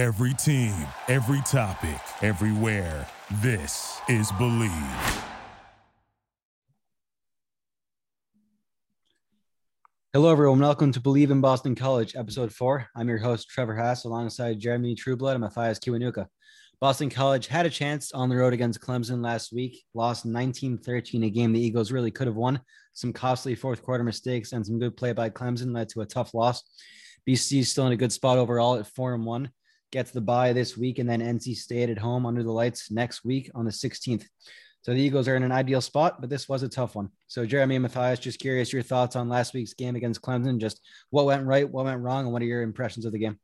Every team, every topic, everywhere. This is Bleav. Hello, everyone. Welcome to Bleav in Boston College, episode four. I'm your host, Trevor Haas, alongside Jeremy Trueblood and Mathias Kiwanuka. Boston College had a chance on the road against Clemson last week, lost 19 13, a game the Eagles really could have won. Some costly fourth quarter mistakes and some good play by Clemson led to a tough loss. BC is still in a good spot overall at four and one. Gets the bye this week, and then NC State at home under the lights next week on the 16th. So the Eagles are in an ideal spot, but this was a tough one. So Jeremy and Mathias, just curious your thoughts on last week's game against Clemson. Just what went right, what went wrong, and what are your impressions of the game?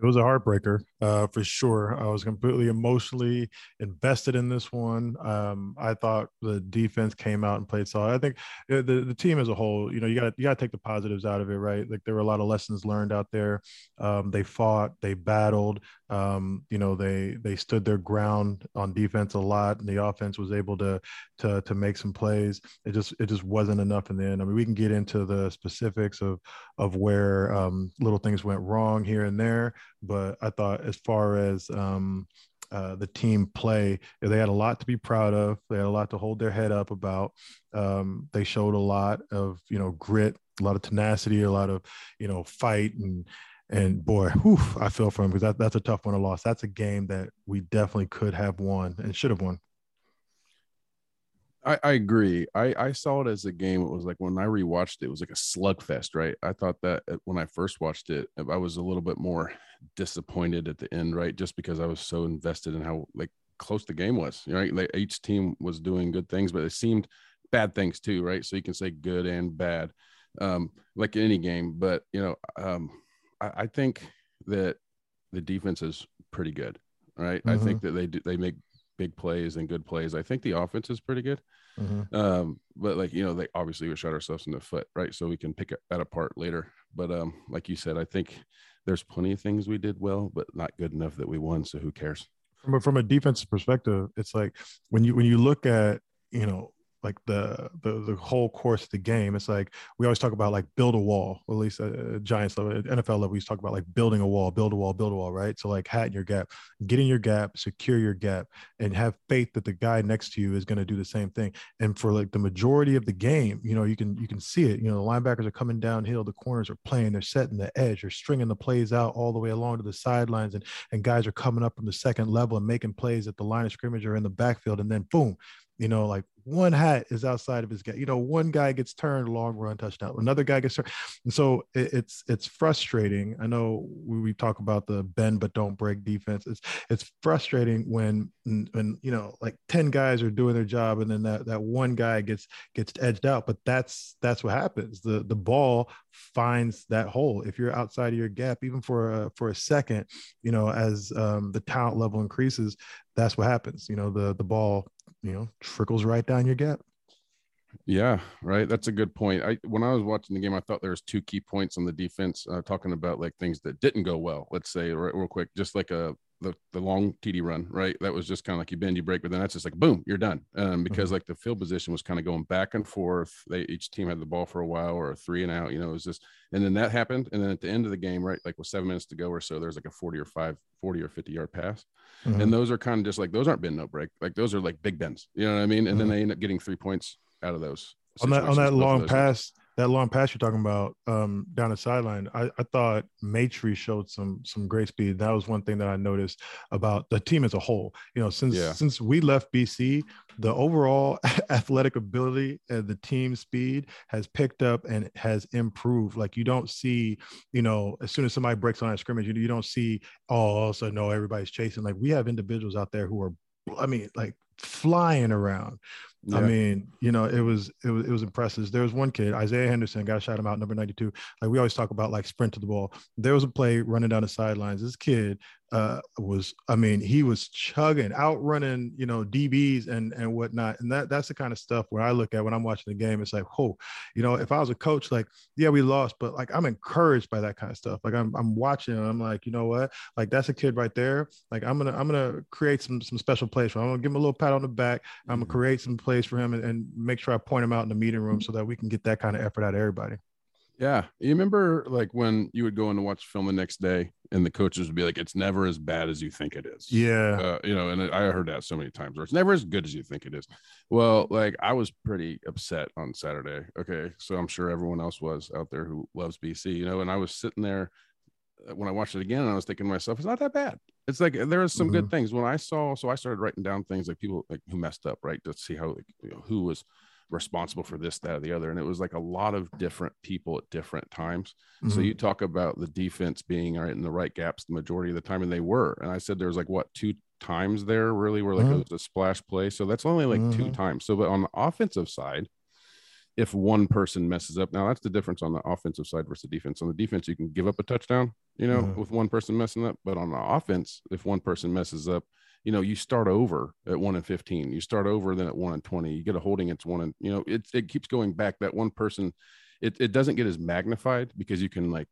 It was a heartbreaker uh, for sure. I was completely emotionally invested in this one. Um, I thought the defense came out and played solid. I think the, the team as a whole, you know, you got you got to take the positives out of it, right? Like there were a lot of lessons learned out there. Um, they fought, they battled. Um, you know, they they stood their ground on defense a lot, and the offense was able to to to make some plays. It just it just wasn't enough in the end. I mean, we can get into the specifics of of where um, little things went wrong here and there, but I thought as far as um, uh, the team play. They had a lot to be proud of. They had a lot to hold their head up about. Um, they showed a lot of you know grit, a lot of tenacity, a lot of you know fight and and boy, whew, I feel for him because that, that's a tough one to loss. That's a game that we definitely could have won and should have won. I, I agree. I, I saw it as a game. It was like when I rewatched it, it was like a slugfest, right? I thought that uh, when I first watched it, I was a little bit more disappointed at the end, right? Just because I was so invested in how like close the game was, right? Like each team was doing good things, but it seemed bad things too, right? So you can say good and bad, um, like any game. But you know, um, I, I think that the defense is pretty good, right? Mm-hmm. I think that they do they make big plays and good plays. I think the offense is pretty good. Mm-hmm. Um, but like you know, they obviously we shot ourselves in the foot, right? So we can pick that apart later. But um, like you said, I think there's plenty of things we did well, but not good enough that we won. So who cares? From a, from a defensive perspective, it's like when you when you look at you know like the, the the whole course of the game. It's like we always talk about like build a wall, at least at Giants level, NFL level, we talk about like building a wall, build a wall, build a wall, right? So like hat in your gap, get in your gap, secure your gap, and have faith that the guy next to you is going to do the same thing. And for like the majority of the game, you know, you can you can see it. You know, the linebackers are coming downhill, the corners are playing, they're setting the edge, they're stringing the plays out all the way along to the sidelines, and and guys are coming up from the second level and making plays at the line of scrimmage or in the backfield, and then boom, you know, like one hat is outside of his guy. You know, one guy gets turned, long run touchdown. Another guy gets turned, and so it, it's it's frustrating. I know we, we talk about the bend but don't break defense. It's it's frustrating when when you know like ten guys are doing their job, and then that that one guy gets gets edged out. But that's that's what happens. The the ball finds that hole. If you're outside of your gap, even for a for a second, you know, as um, the talent level increases, that's what happens. You know, the the ball you know trickles right down your gap. Yeah, right. That's a good point. I when I was watching the game, I thought there was two key points on the defense, uh, talking about like things that didn't go well. Let's say real, real quick, just like a the, the long TD run, right? That was just kind of like you bend, you break, but then that's just like boom, you're done. Um, because mm-hmm. like the field position was kind of going back and forth. They each team had the ball for a while or a three and out, you know, it was just and then that happened. And then at the end of the game, right, like with seven minutes to go or so, there's like a 40 or five, 40 or 50 yard pass. Mm-hmm. And those are kind of just like those aren't bend no break. Like those are like big bends. You know what I mean? And mm-hmm. then they end up getting three points out of those. On that on that long pass, that long pass you're talking about um, down the sideline, I, I thought Maitre showed some some great speed. That was one thing that I noticed about the team as a whole. You know, since yeah. since we left BC, the overall athletic ability and the team speed has picked up and has improved. Like you don't see, you know, as soon as somebody breaks on a scrimmage, you, you don't see, oh, all of a sudden, no, everybody's chasing. Like we have individuals out there who are, I mean, like flying around yeah. I mean, you know, it was it was it was impressive. There was one kid, Isaiah Henderson, got shot him out, number 92. Like we always talk about like sprint to the ball. There was a play running down the sidelines. This kid uh, was, I mean, he was chugging, outrunning, you know, DBs and and whatnot. And that that's the kind of stuff where I look at when I'm watching the game. It's like, oh, you know, if I was a coach, like, yeah, we lost, but like I'm encouraged by that kind of stuff. Like I'm I'm watching and I'm like, you know what? Like that's a kid right there. Like I'm gonna I'm gonna create some some special plays for him. I'm gonna give him a little pat on the back. I'm gonna mm-hmm. create some plays for him and, and make sure I point him out in the meeting room so that we can get that kind of effort out of everybody. Yeah. You remember like when you would go in to watch film the next day and the coaches would be like, "It's never as bad as you think it is." Yeah. Uh, you know, and I heard that so many times, where it's never as good as you think it is. Well, like I was pretty upset on Saturday. Okay, so I'm sure everyone else was out there who loves BC, you know, and I was sitting there uh, when I watched it again, and I was thinking to myself, it's not that bad. It's like there are some good Mhm. things when I saw. So I started writing down things like people like who messed up, right, to see how like, you know, who was responsible for this, that, or the other, and it was like a lot of different people at different times. So Mhm. you talk about the defense being right in the right gaps the majority of the time, and they were. And I said there was like what two times there really where like Mhm. it was a splash play. So that's only like two Mhm. times. So but on the offensive side, if one person messes up, now that's the difference on the offensive side versus the defense. On the defense, you can give up a touchdown, you know, Mhm. with one person messing up. But on the offense, if one person messes up, you know, you start over at one and 15, you start over then at one and 20, you get a holding, it's one and, you know, it, it keeps going back. That one person, it, it doesn't get as magnified because you can like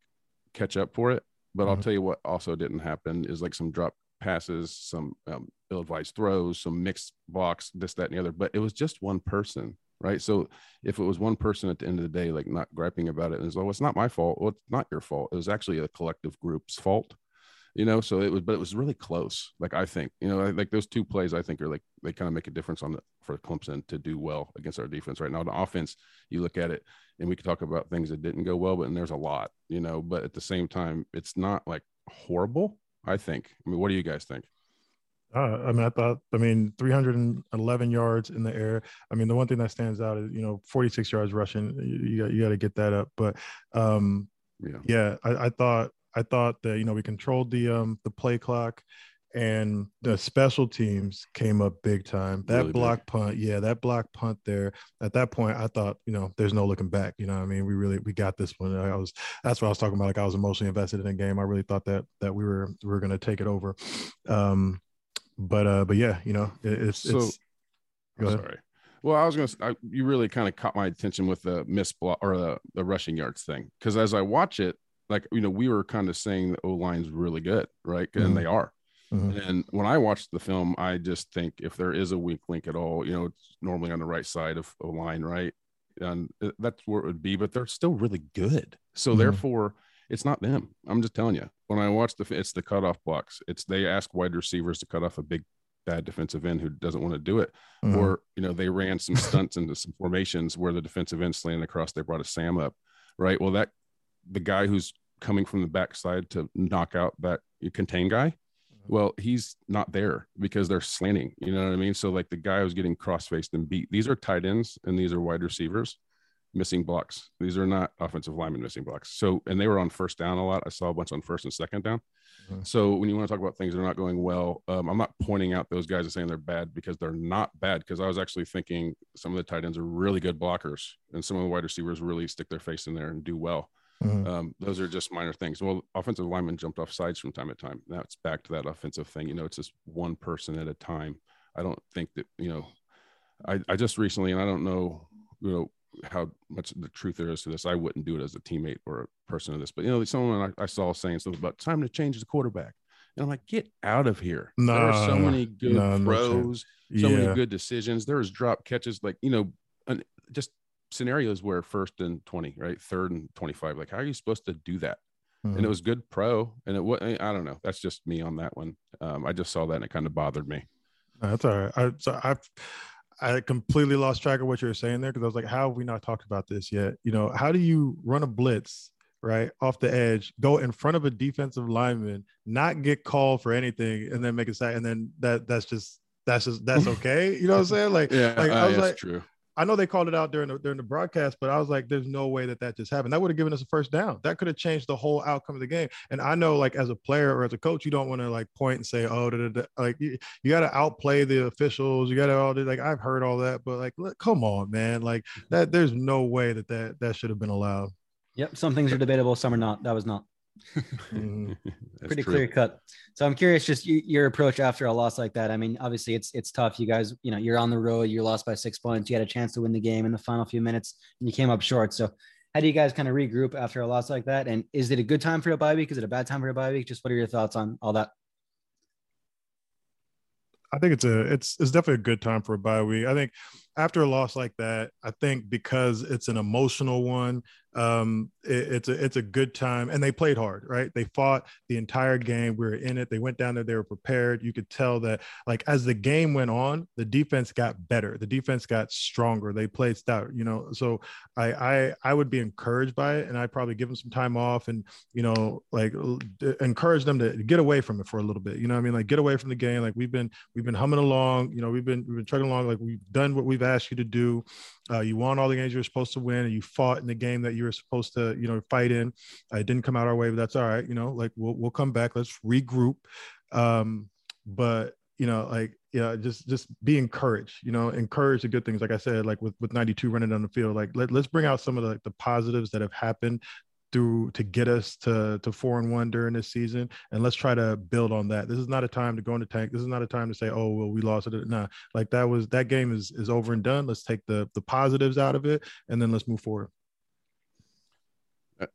catch up for it. But I'll Mhm. tell you what also didn't happen is like some drop passes, some um, ill-advised throws, some mixed blocks, this, that, and the other. But it was just one person, right? So if it was one person at the end of the day, like not griping about it, and it's, oh, it's not my fault. Well, it's not your fault. It was actually a collective group's fault, you know. So it was, but it was really close. Like I think, you know, like those two plays, I think are like they kind of make a difference on the for Clemson to do well against our defense right now. The offense, you look at it, and we could talk about things that didn't go well, but and there's a lot, you know. But at the same time, it's not like horrible. I think. I mean, what do you guys think? Uh, I mean, I thought, I mean, 311 yards in the air. I mean, the one thing that stands out is, you know, 46 yards rushing. You, got, you got to get that up. But um, Yeah. yeah, I, I thought, I thought that, you know, we controlled the, um, the play clock and the special teams came up big time. That Really big. block punt. Yeah. That block punt there at that point, I thought, you know, there's no looking back. You know what I mean? We really, we got this one. I was, that's what I was talking about. Like I was emotionally invested in the game. I really thought that, that we were, we were going to take it over. Um, but uh but yeah you know it, it's So- it's go ahead. Sorry. Well, I was gonna. I, you really kind of caught my attention with the miss block or the the rushing yards thing because as I watch it, like you know, we were kind of saying the O line's really good, right? Mhm. And they are. Mhm. And when I watched the film, I just think if there is a weak link at all, you know, it's normally on the right side of O line, right? And that's where it would be, but they're still really good. So Mhm. therefore, it's not them. I'm just telling you. When I watch the, it's the cutoff blocks. It's they ask wide receivers to cut off a big bad defensive end who doesn't want to do it, Mhm. or you know they ran some stunts into some formations where the defensive end slanted across. They brought a Sam up, right? Well, that the guy who's coming from the backside to knock out that contain guy well he's not there because they're slanting you know what i mean so like the guy who's getting cross-faced and beat these are tight ends and these are wide receivers missing blocks these are not offensive linemen missing blocks so and they were on first down a lot i saw a bunch on first and second down Mhm. so when you want to talk about things that are not going well um, i'm not pointing out those guys and saying they're bad because they're not bad because i was actually thinking some of the tight ends are really good blockers and some of the wide receivers really stick their face in there and do well Mhm. um, those are just minor things. Well, offensive linemen jumped off sides from time to time. That's back to that offensive thing. You know, it's just one person at a time. I don't think that, you know, I, I just recently, and I don't know, you know, how much the truth there is to this. I wouldn't do it as a teammate or a person of this, but you know, someone I, I saw saying something about time to change the quarterback. And I'm like, get out of here. there are so many good no throws, so yeah many good decisions. There's drop catches, like, you know, and just scenarios where first and 20, right? Third and 25. Like, how are you supposed to do that? Mhm. And it was good pro. And it was, I don't know. That's just me on that one. Um, I just saw that and it kind of bothered me. That's all right I so I I completely lost track of what you were saying there because I was like how have we not talked about this yet you know how do you run a blitz right off the edge go in front of a defensive lineman not get called for anything and then make a sack and then that that's just that's just that's okay you know what I'm saying like Yeah. like, I uh, was that's like- true. I know they called it out during the during the broadcast, but I was like, "There's no way that that just happened. That would have given us a first down. That could have changed the whole outcome of the game." And I know, like as a player or as a coach, you don't want to like point and say, "Oh, da, da, da." like you, you got to outplay the officials. You got to all the like I've heard all that, but like, look, come on, man, like mm-hmm. that. There's no way that that that should have been allowed. Yep. Some things are debatable, some are not. That was not. Mhm. Pretty true. clear cut. So I'm curious, just y- your approach after a loss like that. I mean, obviously it's it's tough. You guys, you know, you're on the road. You're lost by six points. You had a chance to win the game in the final few minutes, and you came up short. So how do you guys kind of regroup after a loss like that? And is it a good time for a bye week? Is it a bad time for a bye week? Just what are your thoughts on all that? I think it's a it's it's definitely a good time for a bye week. I think after a loss like that, I think because it's an emotional one, um, it, it's a it's a good time, and they played hard, right? They fought the entire game. We were in it. They went down there. They were prepared. You could tell that, like as the game went on, the defense got better. The defense got stronger. They played stout, you know. So I I I would be encouraged by it, and I'd probably give them some time off, and you know, like encourage them to get away from it for a little bit. You know, I mean, like get away from the game. Like we've been we've been humming along. You know, we've been we've been trucking along. Like we've done what we've asked you to do. Uh, you won all the games you were supposed to win, and you fought in the game that you were supposed to, you know, fight in. Uh, it didn't come out our way, but that's all right. You know, like we'll we'll come back. Let's regroup. Um, but you know, like yeah, just just be encouraged. You know, encourage the good things. Like I said, like with with 92 running down the field, like let, let's bring out some of the, the positives that have happened through to get us to to four and one during this season and let's try to build on that. This is not a time to go in the tank. This is not a time to say oh well we lost it. Nah like that was that game is is over and done. Let's take the the positives out of it and then let's move forward.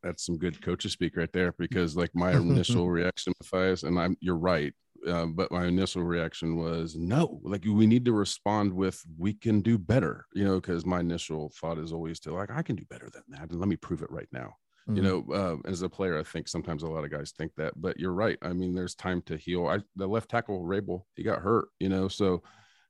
That's some good coaches speak right there because like my initial reaction Mathias, and I'm you're right uh, but my initial reaction was no like we need to respond with we can do better you know because my initial thought is always to like i can do better than that and let me prove it right now Mm-hmm. You know, uh, as a player, I think sometimes a lot of guys think that, but you're right. I mean, there's time to heal. I the left tackle Vrabel, he got hurt. You know, so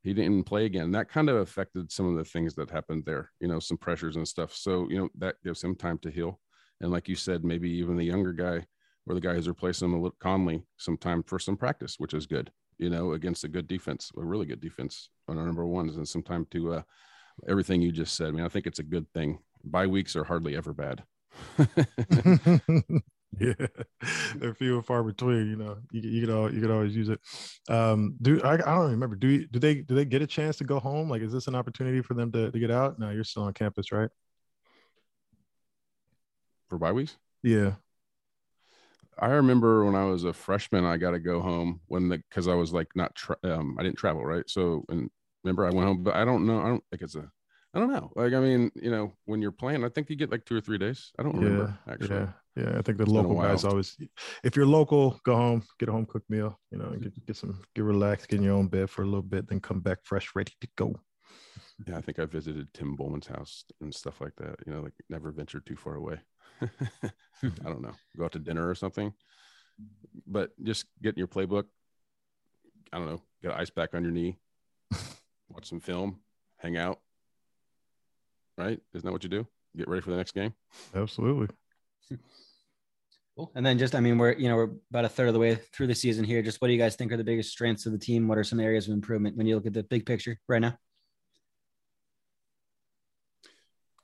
he didn't play again. That kind of affected some of the things that happened there. You know, some pressures and stuff. So you know that gives him time to heal. And like you said, maybe even the younger guy or the guy who's replacing him, a little Conley, some time for some practice, which is good. You know, against a good defense, a really good defense on our number ones, and some time to uh, everything you just said. I mean, I think it's a good thing. Bye weeks are hardly ever bad. yeah, they're few and far between. You know, you, you can all, you can always use it. Um, do I, I don't remember. Do you, do they do they get a chance to go home? Like, is this an opportunity for them to, to get out? No, you're still on campus, right? For bye weeks? Yeah. I remember when I was a freshman, I got to go home when the because I was like not tra- um, I didn't travel right. So and remember I went home, but I don't know. I don't think it's a I don't know. Like, I mean, you know, when you're playing, I think you get like two or three days. I don't remember yeah, actually. Yeah. Yeah. I think the it's local guys always, if you're local, go home, get a home cooked meal, you know, mm-hmm. get, get some, get relaxed, get in your own bed for a little bit, then come back fresh, ready to go. Yeah. I think I visited Tim Bowman's house and stuff like that, you know, like never ventured too far away. Mm-hmm. I don't know, go out to dinner or something, but just get in your playbook. I don't know, get an ice pack on your knee, watch some film, hang out, right? Isn't that what you do? Get ready for the next game. Absolutely. Cool. And then just, I mean, we're you know we're about a third of the way through the season here. Just what do you guys think are the biggest strengths of the team? What are some areas of improvement when you look at the big picture right now?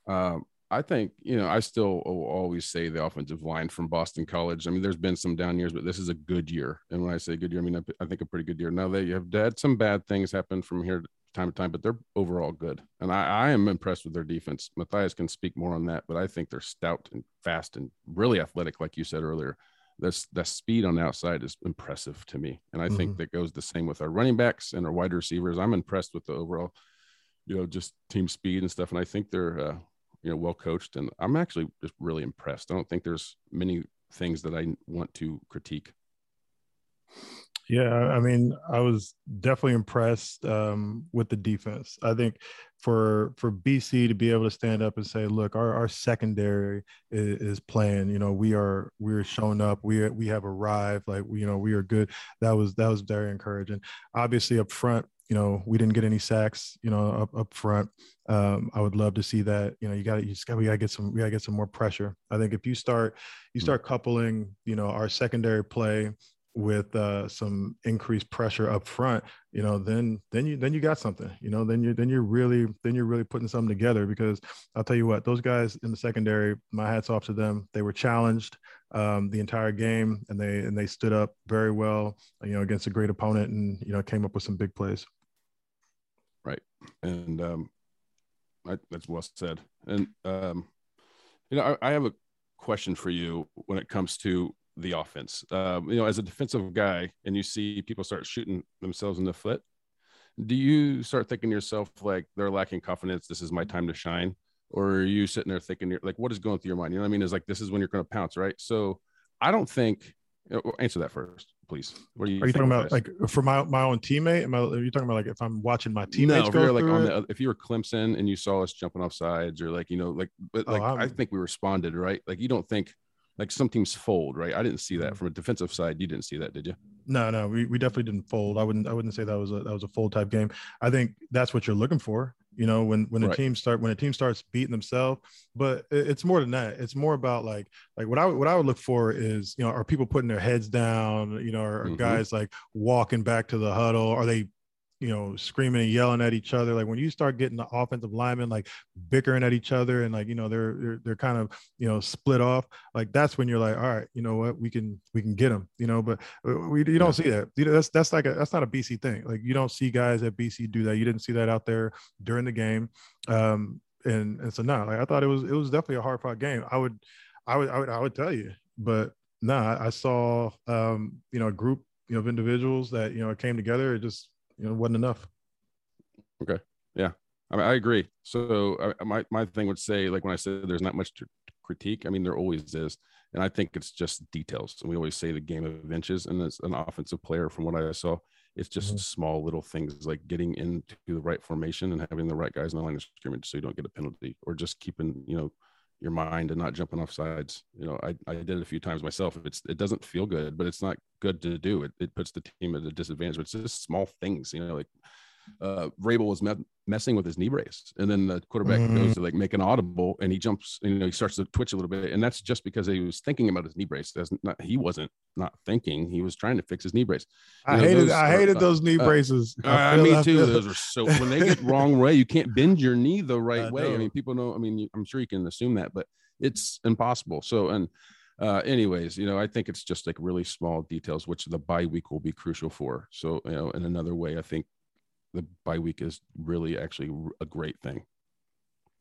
Um, I think you know I still always say the offensive line from Boston College. I mean, there's been some down years, but this is a good year. And when I say good year, I mean I, I think a pretty good year. Now they have had some bad things happen from here time to time, but they're overall good. And I, I am impressed with their defense. Mathias can speak more on that, but I think they're stout and fast and really athletic, like you said earlier. This that speed on the outside is impressive to me. And I mm-hmm. think that goes the same with our running backs and our wide receivers. I'm impressed with the overall, you know, just team speed and stuff. And I think they're uh, you know, well coached. And I'm actually just really impressed. I don't think there's many things that I want to critique. Yeah, I mean, I was definitely impressed um, with the defense. I think for for BC to be able to stand up and say, "Look, our, our secondary is, is playing. You know, we are we're showing up. We we have arrived. Like you know, we are good." That was that was very encouraging. Obviously, up front, you know, we didn't get any sacks. You know, up up front. Um, I would love to see that. You know, you got you just got we got to get some we got to get some more pressure. I think if you start you hmm. start coupling, you know, our secondary play with uh, some increased pressure up front, you know, then then you then you got something, you know, then you then you're really then you're really putting something together because I'll tell you what, those guys in the secondary, my hats off to them. They were challenged um, the entire game and they and they stood up very well, you know, against a great opponent and you know came up with some big plays. Right, and um, I, that's well said. And um, you know, I, I have a question for you when it comes to the offense. Um, you know, as a defensive guy, and you see people start shooting themselves in the foot, do you start thinking to yourself like they're lacking confidence? This is my time to shine, or are you sitting there thinking like what is going through your mind? You know what I mean? Is like this is when you're going to pounce, right? So I don't think. Answer that first. please. What are you, Are you talking about like for my my own teammate? Am I, are you talking about like if I'm watching my no, teammates if go you're like on it? the if you were Clemson and you saw us jumping off sides or like you know like but Oh, like I I'm- think we responded right. Like you don't think like some teams fold right. I didn't see that Mhm. from a defensive side. You didn't see that, did you? No, no, we, we definitely didn't fold. I wouldn't I wouldn't say that was a that was a fold type game. I think that's what you're looking for. You know, when when a Right. team start when a team starts beating themselves, but it's more than that. It's more about like like what I would- what I would look for is you know are people putting their heads down? You know, are, are Mhm. guys like walking back to the huddle? Are they you know screaming and yelling at each other? Like when you start getting the offensive linemen like bickering at each other and like you know they're they're, they're kind of you know split off. Like that's when you're like, all right, you know what, we can we can get them. You know, but uh, we you don't see that. You know, that's that's like a that's not a BC thing. Like you don't see guys at BC do that. You didn't see that out there during the game. Um, and and so no, like I thought it was it was definitely a hard fought game. I would I would I would I would tell you, but no, I, I saw um, you know, a group, you know, of individuals that, you know, came together. It just, you know, wasn't enough. Okay. Yeah. I mean, I agree. So I, my my thing would say, like when I said there's not much to critique, I mean there always is, and I think it's just details. And we always say the game of inches, and as an offensive player, from what I saw, it's just Mhm. small little things like getting into the right formation and having the right guys in the line of scrimmage, so you don't get a penalty, or just keeping you know your mind and not jumping off sides. You know, I, I did it a few times myself. It's it doesn't feel good, but it's not good to do. It it puts the team at a disadvantage. But it's just small things, you know, like uh Vrabel was me- messing with his knee brace. And then the quarterback Mhm. goes to like make an audible and he jumps you know he starts to twitch a little bit. And that's just because he was thinking about his knee brace. That's not he wasn't not thinking. He was trying to fix his knee brace. I know, hated those I hated uh, those knee uh, braces. uh, feel- me too those are so when they get wrong way you can't bend your knee the right I way. I mean people know i mean i'm sure you can assume that but it's impossible. So and uh anyways you know i think it's just like really small details which the bye week will be crucial for. So you know in another way i think the bye week is really actually a great thing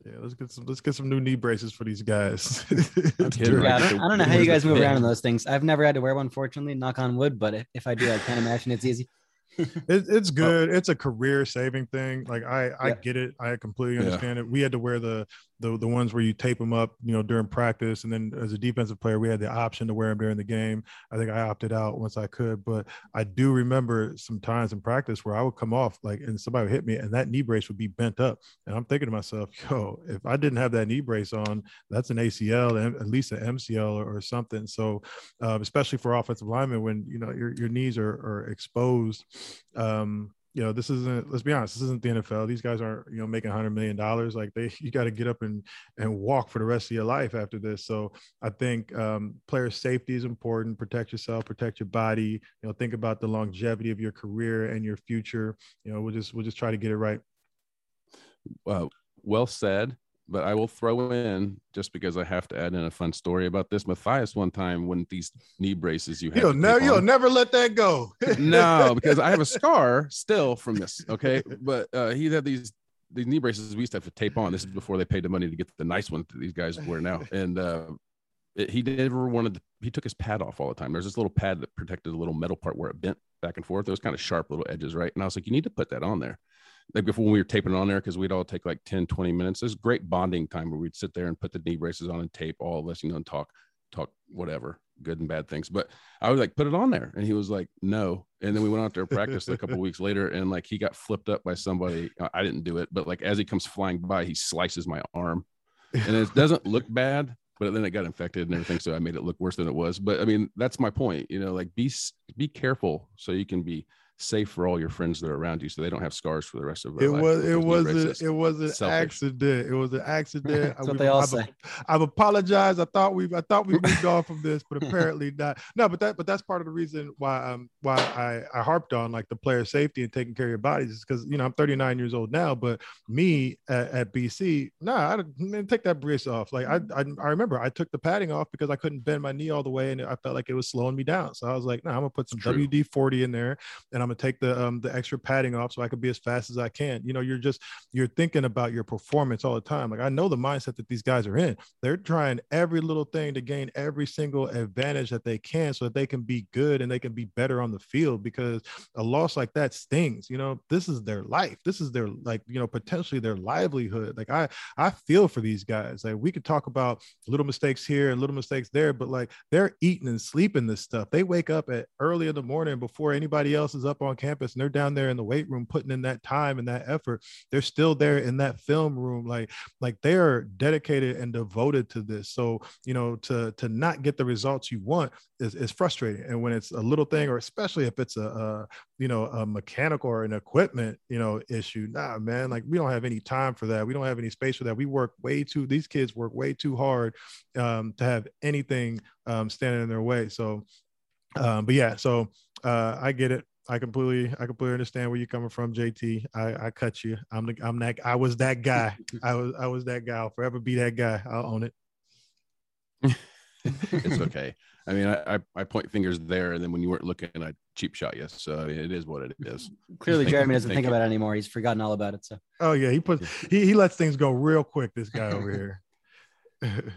Yeah, let's get some let's get some new knee braces for these guys. kidding, During- right? Yeah, I don't, I don't know how you guys move around in those things. I've never had to wear one, fortunately, knock on wood. But if, if I do, I can't imagine it's easy. It, it's good. It's a career saving thing. Like I, I Yeah. get it. I completely Yeah. understand it. We had to wear the, the the ones where you tape them up, you know, during practice, and then as a defensive player, we had the option to wear them during the game. I think I opted out once I could, but I do remember some times in practice where I would come off like, and somebody would hit me, and that knee brace would be bent up, and I'm thinking to myself, yo, if I didn't have that knee brace on, that's an ACL, at least an MCL or, or something. So, uh, especially for offensive linemen, when you know your your knees are are exposed. Um, you know, this isn't. Let's be honest. This isn't the NFL. These guys aren't, you know, making hundred million dollars. Like they, you got to get up and and walk for the rest of your life after this. So I think um, player safety is important. Protect yourself. Protect your body. You know, think about the longevity of your career and your future. You know, we'll just we'll just try to get it right. well said but i will throw in just because i have to add in a fun story about this mathias one time when these knee braces you had You'll never, you'll never let that go. no, because I have a scar still from this. Okay, but uh, he had these these knee braces we used to have to tape on. This is before they paid the money to get the nice ones that these guys wear now. And uh, it, he never wanted. To, he took his pad off all the time. There's this little pad that protected the little metal part where it bent back and forth. It was kind of sharp little edges, right? And I was like, you need to put that on there. Like before we were taping on there, because we'd all take like 10, 20 minutes. There's great bonding time where we'd sit there and put the knee braces on and tape all of us, you know, and talk, talk whatever, good and bad things. But I was like, put it on there. And he was like, no. And then we went out there and practiced a couple weeks later and like he got flipped up by somebody. I didn't do it, but like as he comes flying by, he slices my arm. And it doesn't look bad, but then it got infected and everything. So I made it look worse than it was. But I mean, that's my point. You know, like be be careful so you can be safe for all your friends that are around you so they don't have scars for the rest of their It life was it was a, it was an Selfish. accident. It was an accident. That's what I- they all I've, say. I've apologized. I thought we I thought we moved on from this, but apparently not. No, but that but that's part of the reason why um why I I harped on like the player safety and taking care of your bodies is because you know I'm 39 years old now, but me at, at BC, nah, I didn't- take that brace off. Like I, I I remember I took the padding off because I couldn't bend my knee all the way and I felt like it was slowing me down. So I was like, nah, I'm gonna put some WD 40 in there and I'm I'm gonna take the um, the extra padding off so I could be as fast as I can. You know, you're just you're thinking about your performance all the time. Like I know the mindset that these guys are in. They're trying every little thing to gain every single advantage that they can so that they can be good and they can be better on the field because a loss like that stings. You know, this is their life. This is their like, you know, potentially their livelihood. Like I I feel for these guys. Like we could talk about little mistakes here and little mistakes there, but like they're eating and sleeping this stuff. They wake up at early in the morning before anybody else is up on campus and they're down there in the weight room putting in that time and that effort. They're still there in that film room. Like, like they are dedicated and devoted to this. So, you know, to to not get the results you want is, is frustrating. And when it's a little thing, or especially if it's a, a you know, a mechanical or an equipment, you know, issue, nah, man, like we don't have any time for that. We don't have any space for that. We work way too, these kids work way too hard um, to have anything um, standing in their way. So, um, but yeah, so uh, I get it. I completely, I completely understand where you're coming from, JT. I, I cut you. I'm the, I'm that. I was that guy. I was, I was that guy. I'll forever be that guy. I'll own it. it's okay. I mean, I, I, I point fingers there, and then when you weren't looking, I cheap shot you. So it is what it is. Clearly, Jeremy doesn't think about it anymore. He's forgotten all about it. So. Oh yeah, he puts he he lets things go real quick. This guy over here.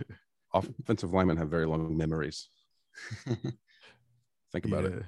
Offensive linemen have very long memories. Think about yeah. it.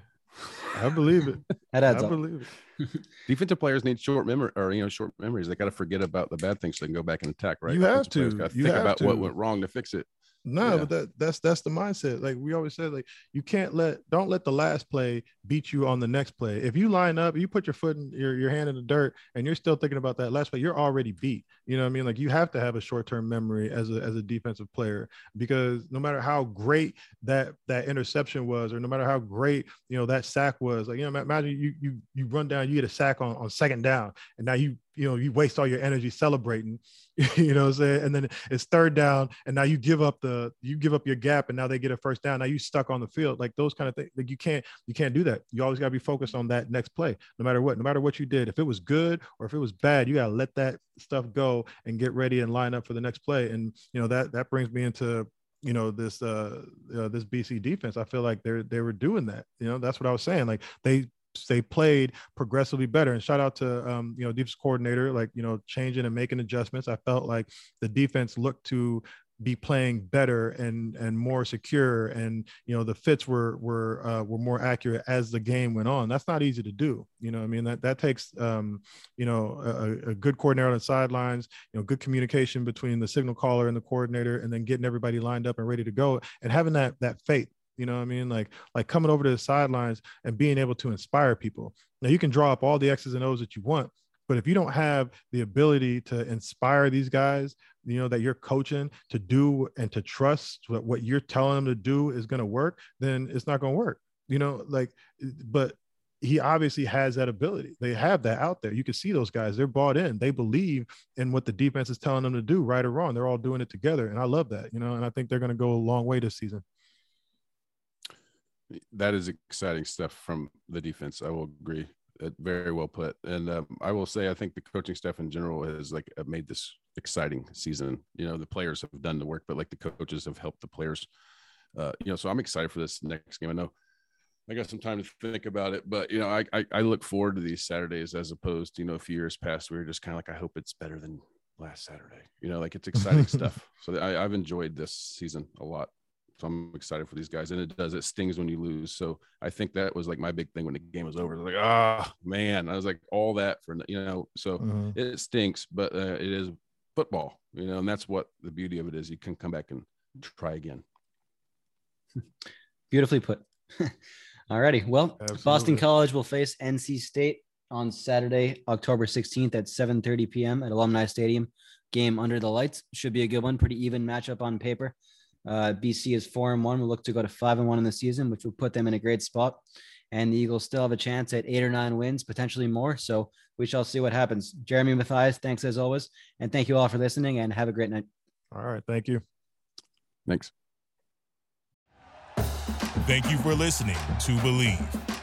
I believe it. That adds I up. believe it. Defensive players need short memory, or you know, short memories. They got to forget about the bad things so they can go back and attack. Right? You have to. You think have about to. what went wrong to fix it. No, Yeah. but that that's that's the mindset. Like we always said, like you can't let don't let the last play beat you on the next play. If you line up, you put your foot in your, your hand in the dirt and you're still thinking about that last play, you're already beat. You know what I mean? Like you have to have a short-term memory as a as a defensive player because no matter how great that that interception was, or no matter how great, you know, that sack was, like you know, imagine you you you run down, you get a sack on, on second down, and now you you know you waste all your energy celebrating you know what I'm saying? And then it's third down, and now you give up the you give up your gap, and now they get a first down. Now you stuck on the field, like those kind of things. Like you can't you can't do that. You always got to be focused on that next play, no matter what, no matter what you did. If it was good or if it was bad, you got to let that stuff go and get ready and line up for the next play. And you know that that brings me into you know this uh, uh this BC defense. I feel like they're they were doing that. You know that's what I was saying. Like they they played progressively better. And shout out to um, you know defense coordinator, like you know changing and making adjustments. I felt like the defense looked to be playing better and and more secure, and you know the fits were were uh, were more accurate as the game went on. That's not easy to do. You know, I mean that that takes um, you know a, a good coordinator on the sidelines, you know, good communication between the signal caller and the coordinator, and then getting everybody lined up and ready to go, and having that that faith you know what I mean? Like like coming over to the sidelines and being able to inspire people. Now you can draw up all the X's and O's that you want, but if you don't have the ability to inspire these guys, you know that you're coaching to do and to trust what what you're telling them to do is going to work, then it's not going to work. You know, like eh, but he obviously has that ability. They have that out there. You can see those guys. They're bought in. They believe in what the defense is telling them to do, right or wrong. They're all doing it together, and I love that. You know, and I think they're going to go a long way this season. That is exciting stuff from the defense. I will agree. Uh, very well put. And um, I will say, I think the coaching staff in general has like uh, made this exciting season. You know, the players have done the work, but like the coaches have helped the players. Uh, you know, so I'm excited for this next game. I know I got some time to think about it, but you know, I, I I look forward to these Saturdays as opposed to you know a few years past we were just kind of like I hope it's better than last Saturday. You know, like it's exciting stuff. So I, I've enjoyed this season a lot. So I'm excited for these guys, and it does. It stings when you lose. So I think that was like my big thing when the game was over. I was like, ah, man, I was like, all that for you know. So Mhm. it stinks, but uh, it is football, you know, and that's what the beauty of it is. You can come back and try again. Beautifully put. Alrighty. Well, Boston College will face NC State on Saturday, October 16th at 7:30 p.m. at Alumni Stadium. Game under the lights should be a good one. Pretty even matchup on paper. Uh, BC is four and one. We'll look to go to five and one in the season, which will put them in a great spot. And the Eagles still have a chance at eight or nine wins, potentially more. So we shall see what happens. Jeremy Mathias, thanks as always, and thank you all for listening. And have a great night. All right, thank you. Thanks. Thank you for listening to Bleav.